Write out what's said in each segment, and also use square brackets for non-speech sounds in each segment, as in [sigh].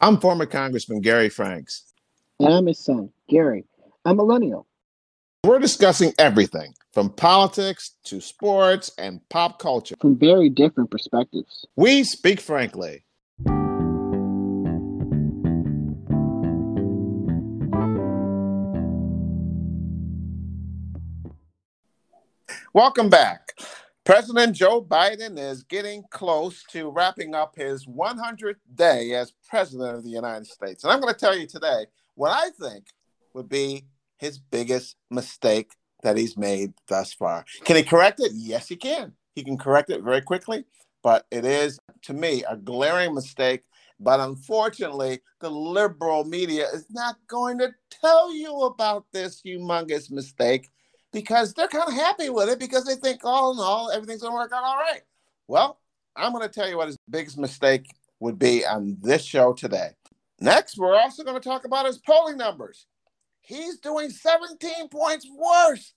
I'm former Congressman Gary Franks. And I'm his son, Gary, a millennial. We're discussing everything from politics to sports and pop culture from very different perspectives. We speak frankly. Welcome back. President Joe Biden is getting close to wrapping up his 100th day as president of the United States. And I'm going to tell you today what I think would be his biggest mistake that he's made thus far. Can he correct it? Yes, he can. He can correct it very quickly, but it is, to me, a glaring mistake. But unfortunately, the liberal media is not going to tell you about this humongous mistake because they're kind of happy with it because they think all in all everything's going to work out all right. Well, I'm going to tell you what his biggest mistake would be on this show today. Next, we're also going to talk about his polling numbers. He's doing 17 points worse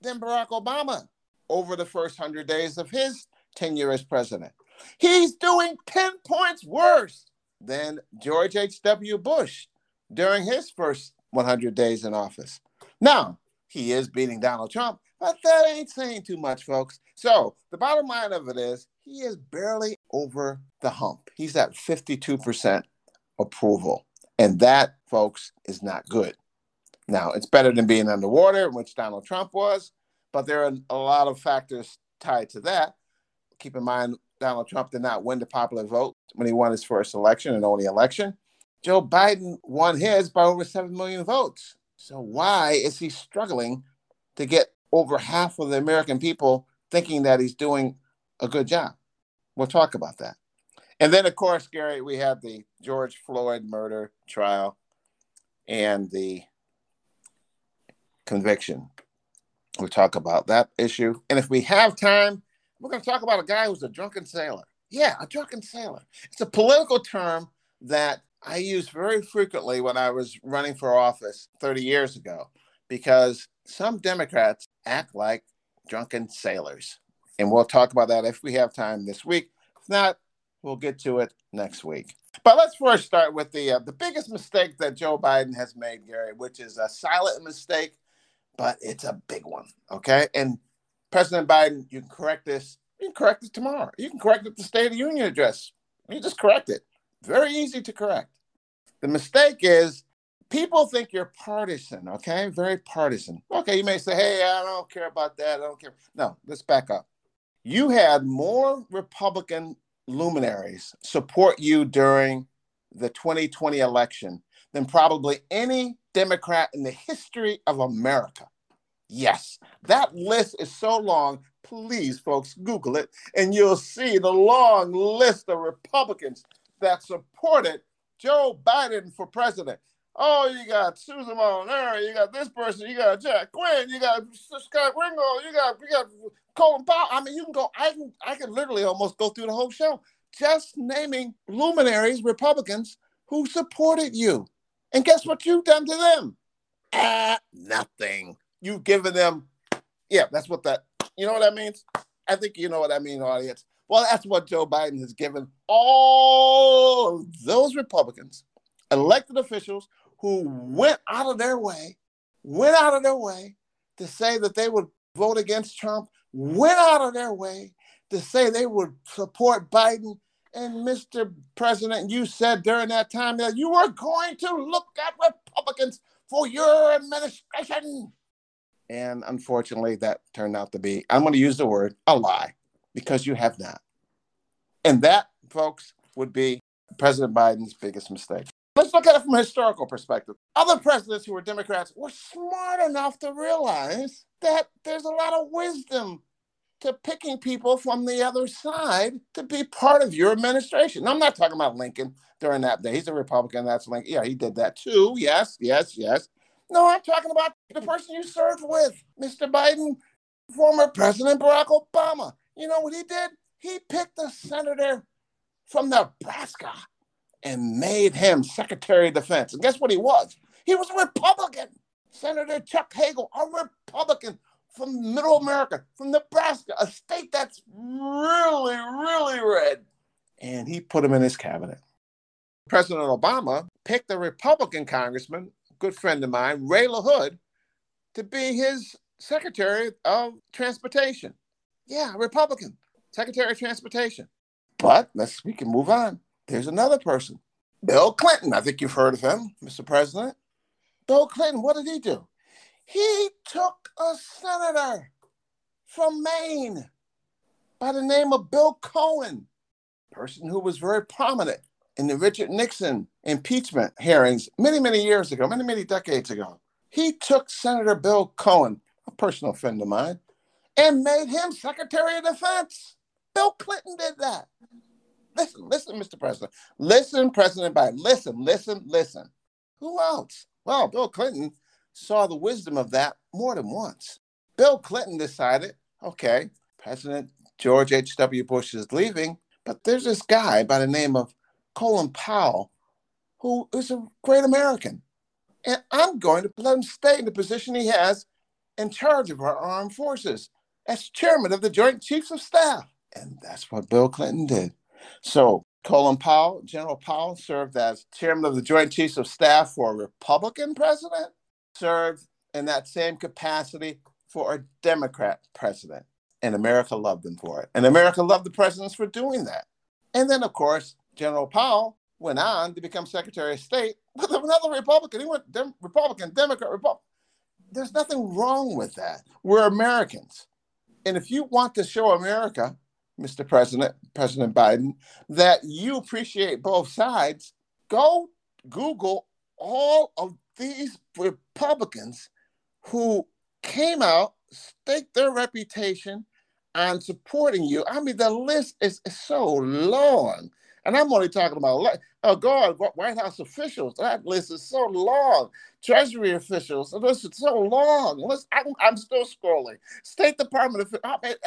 than Barack Obama over the first 100 days of his tenure as president. He's doing 10 points worse than George H.W. Bush during his first 100 days in office. Now, he is beating Donald Trump, but that ain't saying too much, folks. So the bottom line of it is he is barely over the hump. He's at 52% approval. And that, folks, is not good. Now, it's better than being underwater, which Donald Trump was, but there are a lot of factors tied to that. Keep in mind, Donald Trump did not win the popular vote when he won his first election and only election. Joe Biden won his by over 7 million votes. So why is he struggling to get over half of the American people thinking that he's doing a good job? We'll talk about that. And then, of course, Gary, we have the George Floyd murder trial and the conviction. We'll talk about that issue. And if we have time, we're going to talk about a guy who's a drunken sailor. Yeah, a drunken sailor. It's a political term that I used very frequently when I was running for office 30 years ago because some Democrats act like drunken sailors. And we'll talk about that if we have time this week. If not, we'll get to it next week. But let's first start with the uh, the biggest mistake that Joe Biden has made, Gary, which is a silent mistake, but it's a big one. Okay, and President Biden, you can correct this. You can correct it tomorrow. You can correct it the State of the Union address. You just correct it. Very easy to correct. The mistake is people think you're partisan, okay? Very partisan. Okay, you may say, hey, I don't care about that. I don't care. No, let's back up. You had more Republican luminaries support you during the 2020 election than probably any Democrat in the history of America. Yes, that list is so long. Please, folks, Google it, and you'll see the long list of Republicans that supported Joe Biden for president. Oh, you got Susan Molinari, you got this person, you got Jack Quinn, you got Scott Ringo, you got you got Colin Powell. I mean, you can go. I can I can literally almost go through the whole show just naming luminaries, Republicans who supported you. And guess what you've done to them? Ah, nothing. You've given them. Yeah, that's what that. You know what that means? I think you know what I mean, audience. Well, that's what Joe Biden has given all those Republicans, elected officials who went out of their way, went out of their way to say that they would vote against Trump, went out of their way to say they would support Biden. And Mr. President, you said during that time that you were going to look at Republicans for your administration. And unfortunately, that turned out to be, I'm going to use the word, a lie because you have not. And that, folks, would be President Biden's biggest mistake. Let's look at it from a historical perspective. Other presidents who were Democrats were smart enough to realize that there's a lot of wisdom to picking people from the other side to be part of your administration. I'm not talking about Lincoln during that day. He's a Republican. That's Lincoln. Yeah, he did that too. Yes, yes, yes. No, I'm talking about the person you served with, Mr. Biden, former President Barack Obama. You know what he did? He picked a senator from Nebraska and made him Secretary of Defense. And guess what he was? He was a Republican. Senator Chuck Hagel, a Republican from Middle America, from Nebraska, a state that's really, really red. And he put him in his cabinet. President Obama picked a Republican congressman, good friend of mine, Ray LaHood, to be his Secretary of Transportation. Yeah, Republican, Secretary of Transportation. But let's we can move on. There's another person, Bill Clinton. I think you've heard of him, Mr. President. Bill Clinton, what did he do? He took a senator from Maine by the name of Bill Cohen, person who was very prominent in the Richard Nixon impeachment hearings many, many years ago, many, many decades ago. He took Senator Bill Cohen, a personal friend of mine, and made him Secretary of Defense. Bill Clinton did that. Listen, listen, Mr. President. Listen, President Biden. Listen, listen, listen. Who else? Well, Bill Clinton saw the wisdom of that more than once. Bill Clinton decided, okay, President George H.W. Bush is leaving, but there's this guy by the name of Colin Powell who is a great American. And I'm going to let him stay in the position he has in charge of our armed forces as chairman of the Joint Chiefs of Staff. And that's what Bill Clinton did. So Colin Powell, General Powell, served as chairman of the Joint Chiefs of Staff for a Republican president, served in that same capacity for a Democrat president. And America loved him for it. And America loved the presidents for doing that. And then, of course, General Powell went on to become Secretary of State with another Republican. He went Dem- Republican, Democrat, Republican. There's nothing wrong with that. We're Americans. And if you want to show America, Mr. President, President Biden, that you appreciate both sides, go Google all of these Republicans who came out, staked their reputation on supporting you. I mean, the list is, so long. And I'm only talking about, oh God, White House officials. That list is so long. Treasury officials. The list is so long. I'm, still scrolling. State Department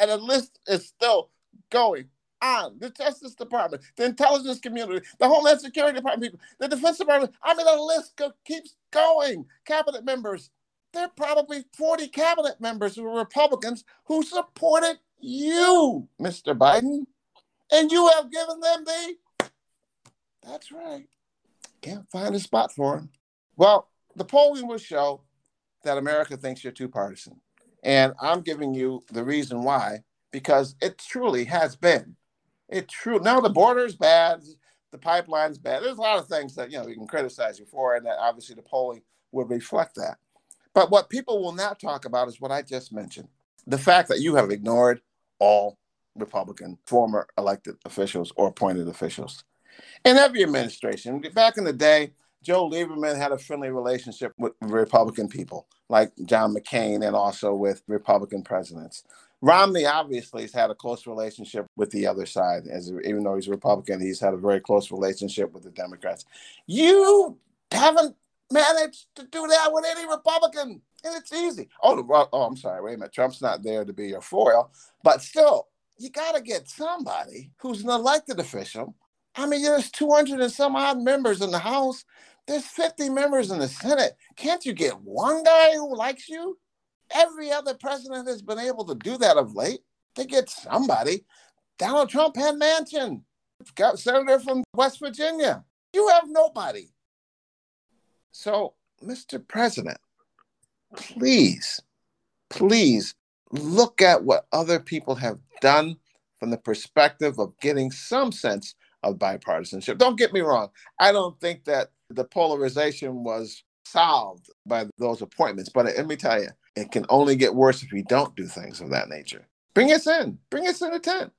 and the list is still going on. The Justice Department, the intelligence community, the Homeland Security Department, people, the Defense Department. I mean, the list keeps going. Cabinet members. There are probably 40 cabinet members who are Republicans who supported you, Mr. Biden. And you have given them the that's right. Can't find a spot for him. Well, the polling will show that America thinks you're too partisan. And I'm giving you the reason why, because it truly has been. It true. Now the border's bad, the pipeline's bad. There's a lot of things that you know we can criticize you for, and that obviously the polling will reflect that. But what people will not talk about is what I just mentioned: the fact that you have ignored all Republican former elected officials or appointed officials in every administration. Back in the day, Joe Lieberman had a friendly relationship with Republican people, like John McCain, and also with Republican presidents. Romney obviously has had a close relationship with the other side, as even though he's a Republican, he's had a very close relationship with the Democrats. You haven't managed to do that with any Republican, and it's easy. Oh, oh, I'm sorry. Wait a minute. Trump's not there to be your foil, but still, you got to get somebody who's an elected official I mean, there's 200 and some odd members in the House. There's 50 members in the Senate. Can't you get one guy who likes you? Every other president has been able to do that of late. They get somebody. Donald Trump had Manchin, got senator from West Virginia. You have nobody. So, Mr. President, please, please look at what other people have done from the perspective of getting some sense of bipartisanship. Don't get me wrong. I don't think that the polarization was solved by those appointments, but let me tell you, it can only get worse if we don't do things of that nature. Bring us in. Bring us in a tent.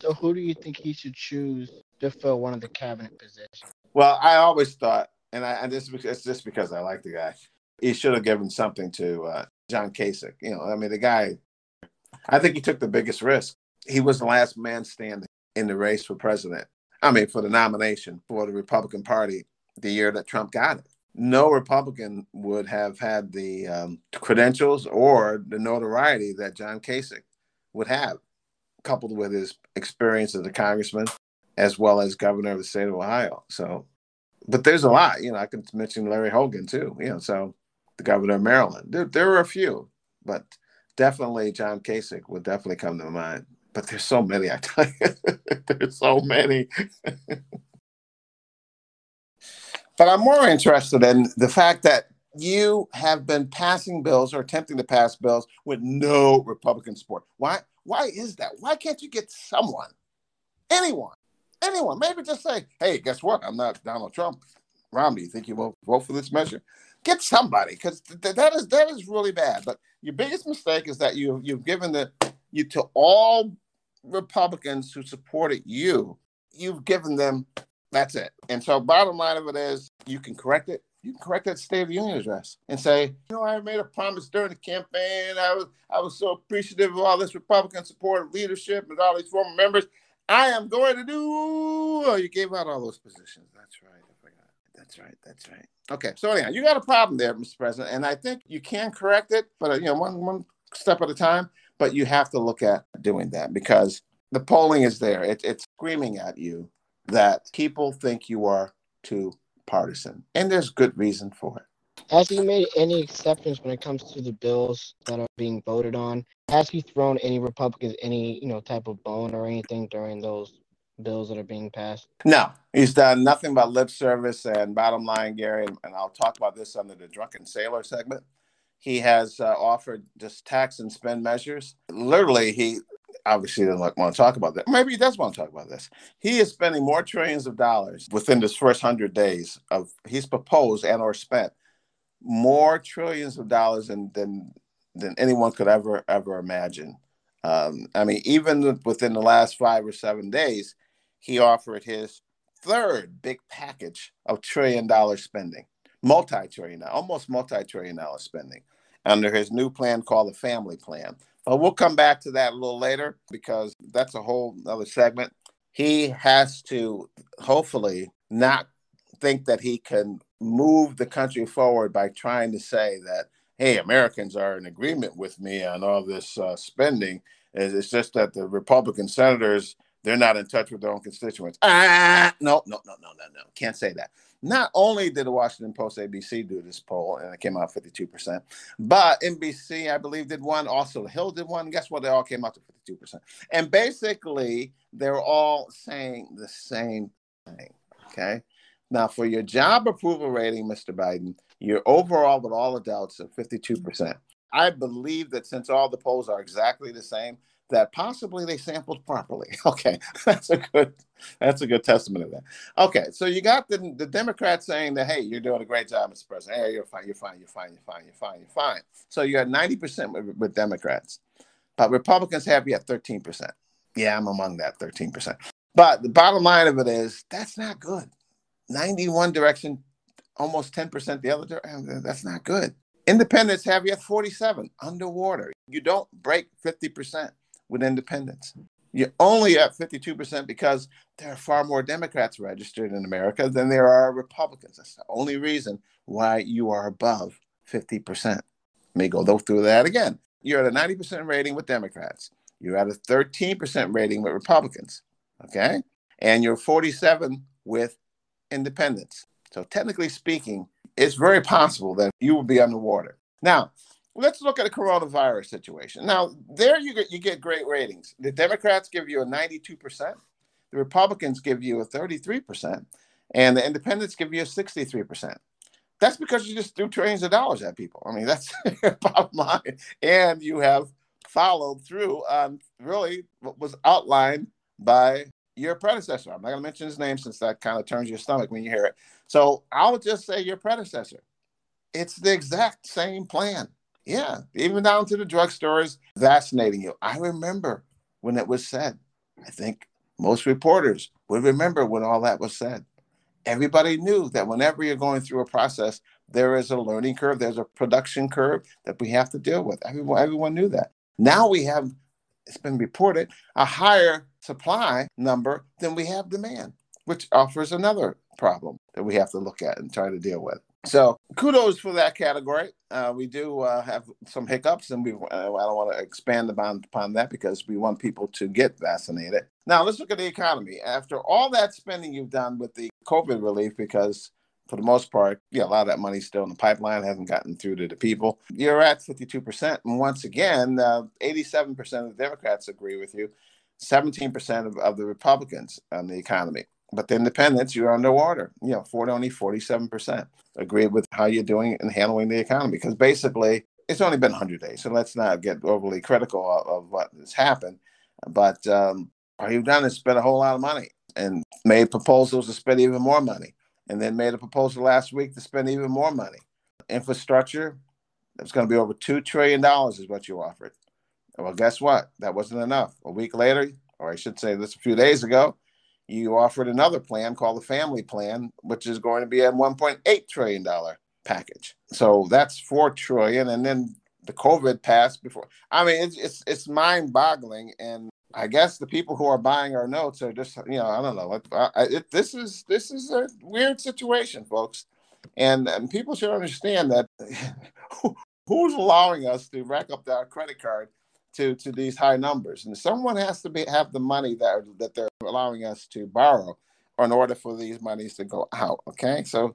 So, who do you think he should choose to fill one of the cabinet positions? Well, I always thought, and I and this it's just because I like the guy, he should have given something to uh, John Kasich. You know, I mean, the guy. I think he took the biggest risk. He was the last man standing in the race for president. I mean, for the nomination for the Republican Party the year that Trump got it. No Republican would have had the um, credentials or the notoriety that John Kasich would have, coupled with his experience as a congressman as well as governor of the state of Ohio. So, but there's a lot. You know, I could mention Larry Hogan too. You know, so the governor of Maryland. There, there were a few, but definitely John Kasich would definitely come to mind but there's so many. I tell you, [laughs] there's so many. But I'm more interested in the fact that you have been passing bills or attempting to pass bills with no Republican support. Why? Why is that? Why can't you get someone, anyone, anyone, maybe just say, "Hey, guess what? I'm not Donald Trump. Romney, you think you will vote for this measure?" Get somebody, because th- that is that is really bad. But your biggest mistake is that you you've given the you to all Republicans who supported you. You've given them that's it. And so, bottom line of it is, you can correct it. You can correct that State of the Union address and say, you know, I made a promise during the campaign. I was, I was so appreciative of all this Republican support, leadership, and all these former members. I am going to do. Oh, you gave out all those positions. That's right. That's right. That's right. Okay. So anyhow, you got a problem there, Mr. President, and I think you can correct it, but uh, you know, one one step at a time. But you have to look at doing that because the polling is there. It, it's screaming at you that people think you are too partisan, and there's good reason for it. Has he made any exceptions when it comes to the bills that are being voted on? Has he thrown any Republicans any you know type of bone or anything during those bills that are being passed? No, he's done nothing but lip service. And bottom line, Gary, and I'll talk about this under the drunken sailor segment. He has uh, offered just tax and spend measures. Literally, he obviously doesn't want to talk about that. Maybe he does want to talk about this. He is spending more trillions of dollars within this first hundred days of he's proposed and or spent more trillions of dollars than than, than anyone could ever ever imagine. Um, I mean, even within the last five or seven days, he offered his third big package of trillion dollar spending, multi-trillion, almost multi-trillion dollar spending under his new plan called the Family Plan, but we'll come back to that a little later because that's a whole other segment. He has to hopefully not think that he can move the country forward by trying to say that, hey, Americans are in agreement with me on all this uh, spending. It's just that the Republican senators, they're not in touch with their own constituents. Ah, no, no, no, no, no, no. Can't say that. Not only did the Washington Post ABC do this poll and it came out 52%, but NBC, I believe, did one. Also, Hill did one. Guess what? They all came out to 52%. And basically, they're all saying the same thing. Okay. Now, for your job approval rating, Mr. Biden, you're overall with all adults at 52%. I believe that since all the polls are exactly the same, that possibly they sampled properly. [laughs] Okay, that's a good that's a good testament of that. Okay, so you got the, the Democrats saying that hey, you're doing a great job, Mr. President. Hey, you're fine, you're fine, you're fine, you're fine, you're fine, you're fine. So you got 90% with, with Democrats, but Republicans have you at 13%. Yeah, I'm among that 13%. But the bottom line of it is that's not good. 91 direction, almost 10% the other direction. That's not good. Independents have you at 47 underwater. You don't break 50% with independents. You're only at 52% because there are far more Democrats registered in America than there are Republicans. That's the only reason why you are above 50%. Let me go through that again. You're at a 90% rating with Democrats. You're at a 13% rating with Republicans. Okay. And you're 47 with independents. So technically speaking, it's very possible that you will be underwater. Now, let's look at the coronavirus situation. Now, there you get you get great ratings. The Democrats give you a 92%, the Republicans give you a 33%, and the independents give you a 63%. That's because you just threw trillions of dollars at people. I mean, [laughs] that's bottom line. And you have followed through on really what was outlined by your predecessor. I'm not going to mention his name since that kind of turns your stomach when you hear it. So I'll just say your predecessor. It's the exact same plan. Yeah, even down to the drugstores vaccinating you. I remember when it was said. I think most reporters would remember when all that was said. Everybody knew that whenever you're going through a process, there is a learning curve, there's a production curve that we have to deal with. Everyone, everyone knew that. Now we have, it's been reported, a higher supply number than we have demand, which offers another problem that we have to look at and try to deal with. So kudos for that category. Uh, we do uh, have some hiccups, and we uh, I don't want to expand upon, upon that because we want people to get vaccinated. Now let's look at the economy. After all that spending you've done with the COVID relief, because for the most part, yeah, a lot of that money's still in the pipeline, hasn't gotten through to the people. You're at 52%. And once again, uh, 87% of the Democrats agree with you, 17% of, of the Republicans on the economy. But the independents, you're underwater. You know, Ford only 47% agree with how you're doing and handling the economy because basically it's only been 100 days. So let's not get overly critical of, of what has happened. But um, all you've done is spent a whole lot of money and made proposals to spend even more money. And then made a proposal last week to spend even more money. Infrastructure, it's going to be over $2 trillion, is what you offered. Well, guess what? That wasn't enough. A week later, or I should say this a few days ago, you offered another plan called the family plan, which is going to be a $1.8 trillion package. So that's four trillion, and then the COVID passed before. I mean, it's it's, it's mind boggling, and I guess the people who are buying our notes are just you know I don't know. It, this is this is a weird situation, folks, and, and people should understand that [laughs] who's allowing us to rack up our credit card to to these high numbers, and someone has to be have the money that that they're allowing us to borrow in order for these monies to go out. Okay, so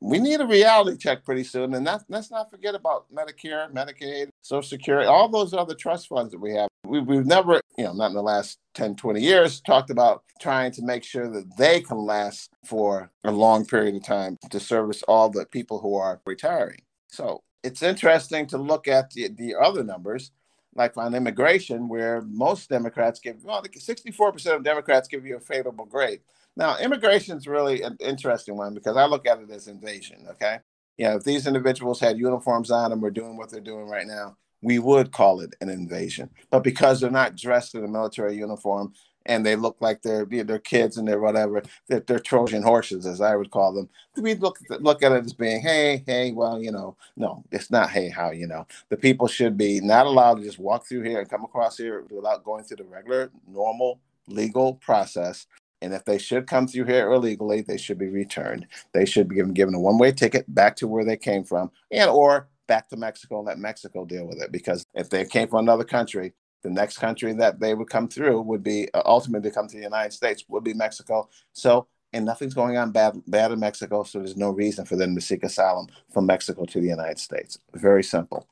we need a reality check pretty soon, and that, let's not forget about Medicare, Medicaid, Social Security, all those other trust funds that we have. We, we've never, you know, not in the last 10, 20 years, talked about trying to make sure that they can last for a long period of time to service all the people who are retiring. So it's interesting to look at the, the other numbers like on immigration, where most Democrats give, well, 64% of Democrats give you a favorable grade. Now, immigration is really an interesting one because I look at it as invasion. Okay. You know, if these individuals had uniforms on and were doing what they're doing right now, we would call it an invasion. But because they're not dressed in a military uniform and they look like they're they're kids and they're whatever, they're, they're Trojan horses, as I would call them. We look look at it as being, hey, hey, well, you know, no, it's not. Hey, how you know? The people should be not allowed to just walk through here and come across here without going through the regular, normal, legal process and if they should come through here illegally, they should be returned. They should be given, given a one-way ticket back to where they came from, and or back to Mexico and let Mexico deal with it. Because if they came from another country, the next country that they would come through would be uh, ultimately come to the United States would be Mexico. So, and nothing's going on bad bad in Mexico, so there's no reason for them to seek asylum from Mexico to the United States. Very simple.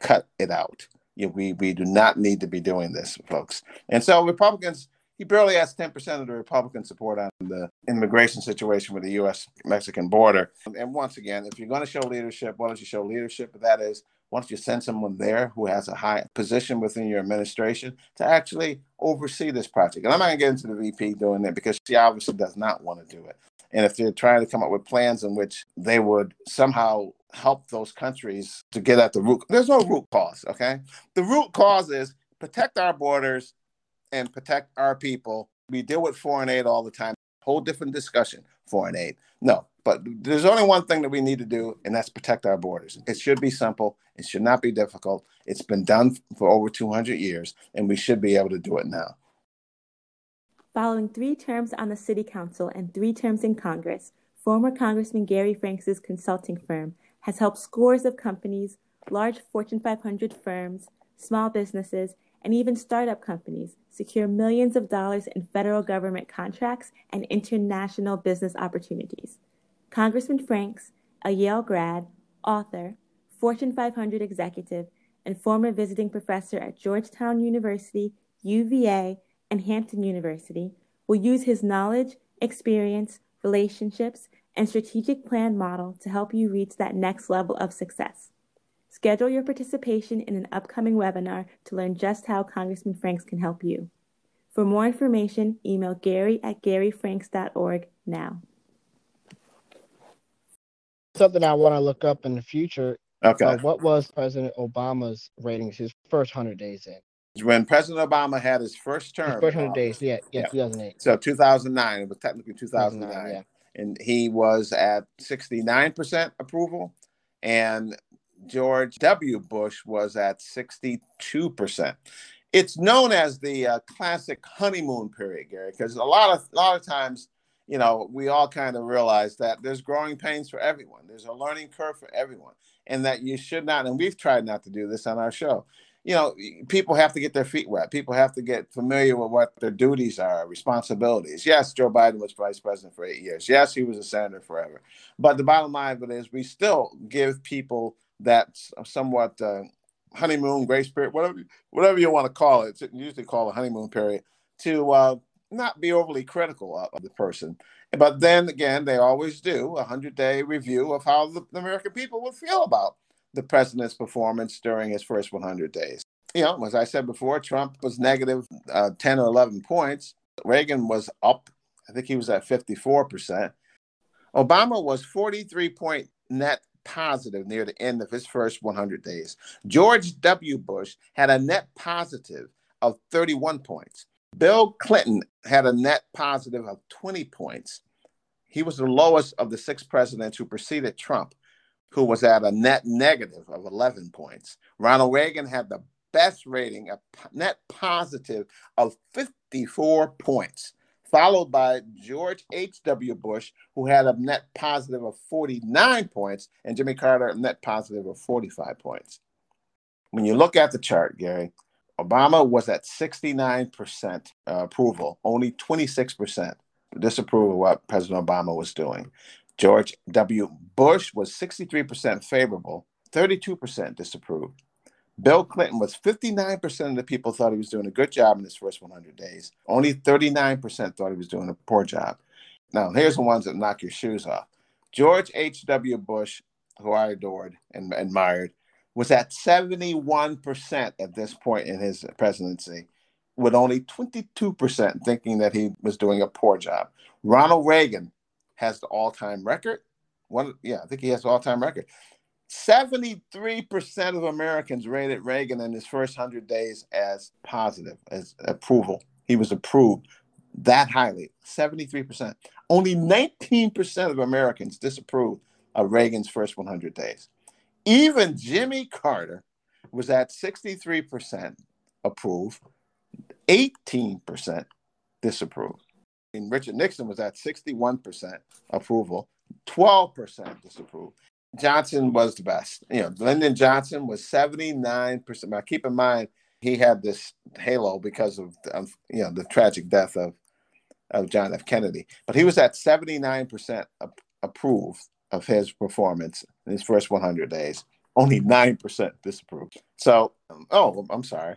Cut it out. You, we we do not need to be doing this, folks. And so Republicans he barely has 10% of the Republican support on the immigration situation with the U.S. Mexican border. And once again, if you're going to show leadership, why don't you show leadership? That is, don't you send someone there who has a high position within your administration to actually oversee this project? And I'm not going to get into the VP doing it because she obviously does not want to do it. And if they're trying to come up with plans in which they would somehow help those countries to get at the root, there's no root cause, okay? The root cause is protect our borders, and protect our people. We deal with foreign aid all the time. Whole different discussion, foreign eight. No, but there's only one thing that we need to do, and that's protect our borders. It should be simple. It should not be difficult. It's been done for over 200 years, and we should be able to do it now. Following three terms on the City Council and three terms in Congress, former Congressman Gary Franks' consulting firm has helped scores of companies, large Fortune 500 firms, small businesses, and even startup companies secure millions of dollars in federal government contracts and international business opportunities. Congressman Franks, a Yale grad, author, Fortune 500 executive, and former visiting professor at Georgetown University, UVA, and Hampton University, will use his knowledge, experience, relationships, and strategic plan model to help you reach that next level of success. Schedule your participation in an upcoming webinar to learn just how Congressman Franks can help you. For more information, email gary at garyfranks.org now. Something I want to look up in the future. Okay. Uh, what was President Obama's ratings his first 100 days in? When President Obama had his first term. His first 100 days, yeah, yeah, yeah, 2008. So 2009, it was technically 2009. 2009 yeah. And he was at 69% approval. And George W. Bush was at 62%. It's known as the uh, classic honeymoon period, Gary, because a lot of a lot of times, you know, we all kind of realize that there's growing pains for everyone. There's a learning curve for everyone, and that you should not. And we've tried not to do this on our show. You know, people have to get their feet wet. People have to get familiar with what their duties are, responsibilities. Yes, Joe Biden was vice president for eight years. Yes, he was a senator forever. But the bottom line of it is, we still give people that somewhat uh, honeymoon grace period, whatever whatever you want to call it. It's usually called a honeymoon period to uh, not be overly critical of, the person. But then again, they always do a 100 day review of how the, the American people will feel about the president's performance during his first 100 days. You know, as I said before, Trump was negative, uh, 10 or 11 points. Reagan was up. I think he was at 54%. Obama was 43 point net positive near the end of his first 100 days. George W. Bush had a net positive of 31 points. Bill Clinton had a net positive of 20 points. He was the lowest of the six presidents who preceded Trump, who was at a net negative of 11 points. Ronald Reagan had the best rating, a net positive of 54 points, followed by George H.W. Bush, who had a net positive of 49 points, and Jimmy Carter, a net positive of 45 points. When you look at the chart, Gary, Obama was at 69% uh, approval, only 26% disapproval of what President Obama was doing. George W. Bush was 63% favorable, 32% disapproved. Bill Clinton was 59% of the people thought he was doing a good job in his first 100 days. Only 39% thought he was doing a poor job. Now, here's the ones that knock your shoes off. George H.W. Bush, who I adored and admired, was at 71% at this point in his presidency, with only 22% thinking that he was doing a poor job. Ronald Reagan has the all time record. One, yeah, I think he has the all time record. 73% of Americans rated Reagan in his first 100 days as positive, as approval. He was approved that highly, 73%. Only 19% of Americans disapproved of Reagan's first 100 days. Even Jimmy Carter was at 63% approve, 18% disapprove. And Richard Nixon was at 61% approval, 12% disapprove. Johnson was the best. You know, Lyndon Johnson was 79%. Now, keep in mind, he had this halo because of, you know the tragic death of of John F. Kennedy, but he was at 79% approved of his performance in his first 100 days. Only 9% disapproved. So, um, oh, I'm sorry.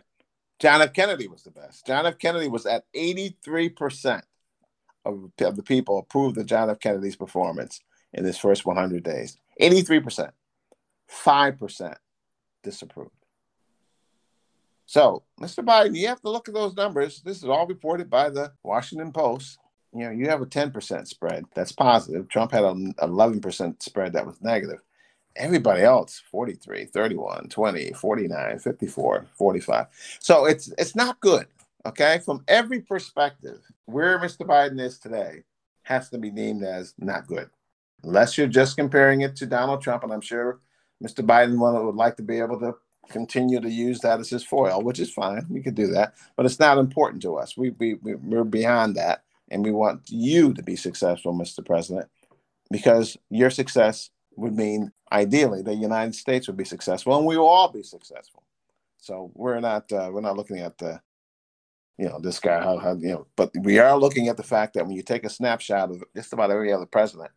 John F. Kennedy was the best. John F. Kennedy was at 83% of, of the people approved of John F. Kennedy's performance in his first 100 days. 83%. 5% disapproved. So, Mr. Biden, you have to look at those numbers. This is all reported by the Washington Post. You know, you have a 10% spread. That's positive. Trump had an 11% spread that was negative. Everybody else 43, 31, 20, 49, 54, 45. So it's it's not good, okay? From every perspective, where Mr. Biden is today has to be deemed as not good unless you're just comparing it to Donald Trump. And I'm sure Mr. Biden would like to be able to continue to use that as his foil, which is fine. We could do that, but it's not important to us. We, we, we're beyond that. And we want you to be successful, Mr. President, because your success would mean ideally the United States would be successful and we will all be successful. So we're not uh, we're not looking at the you know this guy how, how you know but we are looking at the fact that when you take a snapshot of just about every other president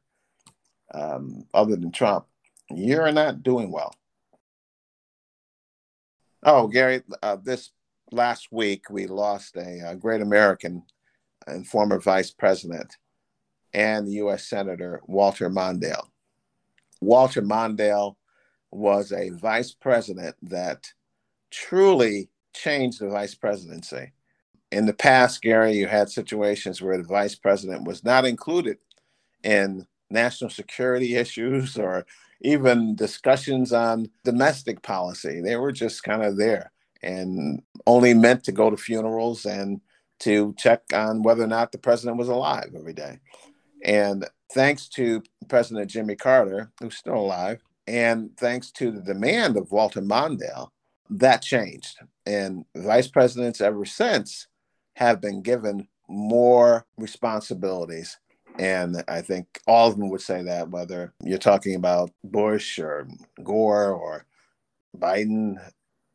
um, other than Trump, you're not doing well. Oh, Gary, uh, this last week we lost a, a, great American and former vice president and U.S. Senator Walter Mondale. Walter Mondale was a vice president that truly changed the vice presidency. In the past, Gary, you had situations where the vice president was not included in national security issues or even discussions on domestic policy. They were just kind of there and only meant to go to funerals and to check on whether or not the president was alive every day. And thanks to President Jimmy Carter, who's still alive, and thanks to the demand of Walter Mondale, that changed. And vice presidents ever since have been given more responsibilities and I think all of them would say that, whether you're talking about Bush or Gore or Biden.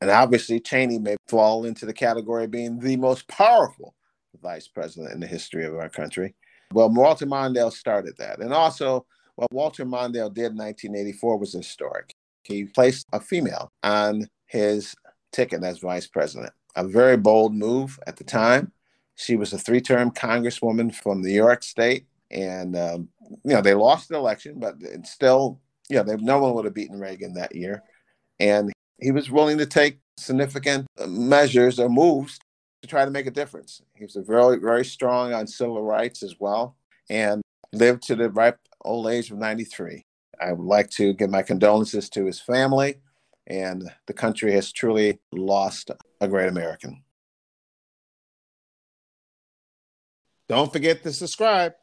And obviously, Cheney may fall into the category of being the most powerful vice president in the history of our country. Well, Walter Mondale started that. And also, what Walter Mondale did in 1984 was historic. He placed a female on his ticket as vice president, a very bold move at the time She was a three term congresswoman from New York State. And, um, you know, they lost the election, but it's still, you know, they, no one would have beaten Reagan that year. And he was willing to take significant measures or moves to try to make a difference. He was very, very strong on civil rights as well and lived to the ripe old age of 93. I would like to give my condolences to his family, and the country has truly lost a great American. Don't forget to subscribe.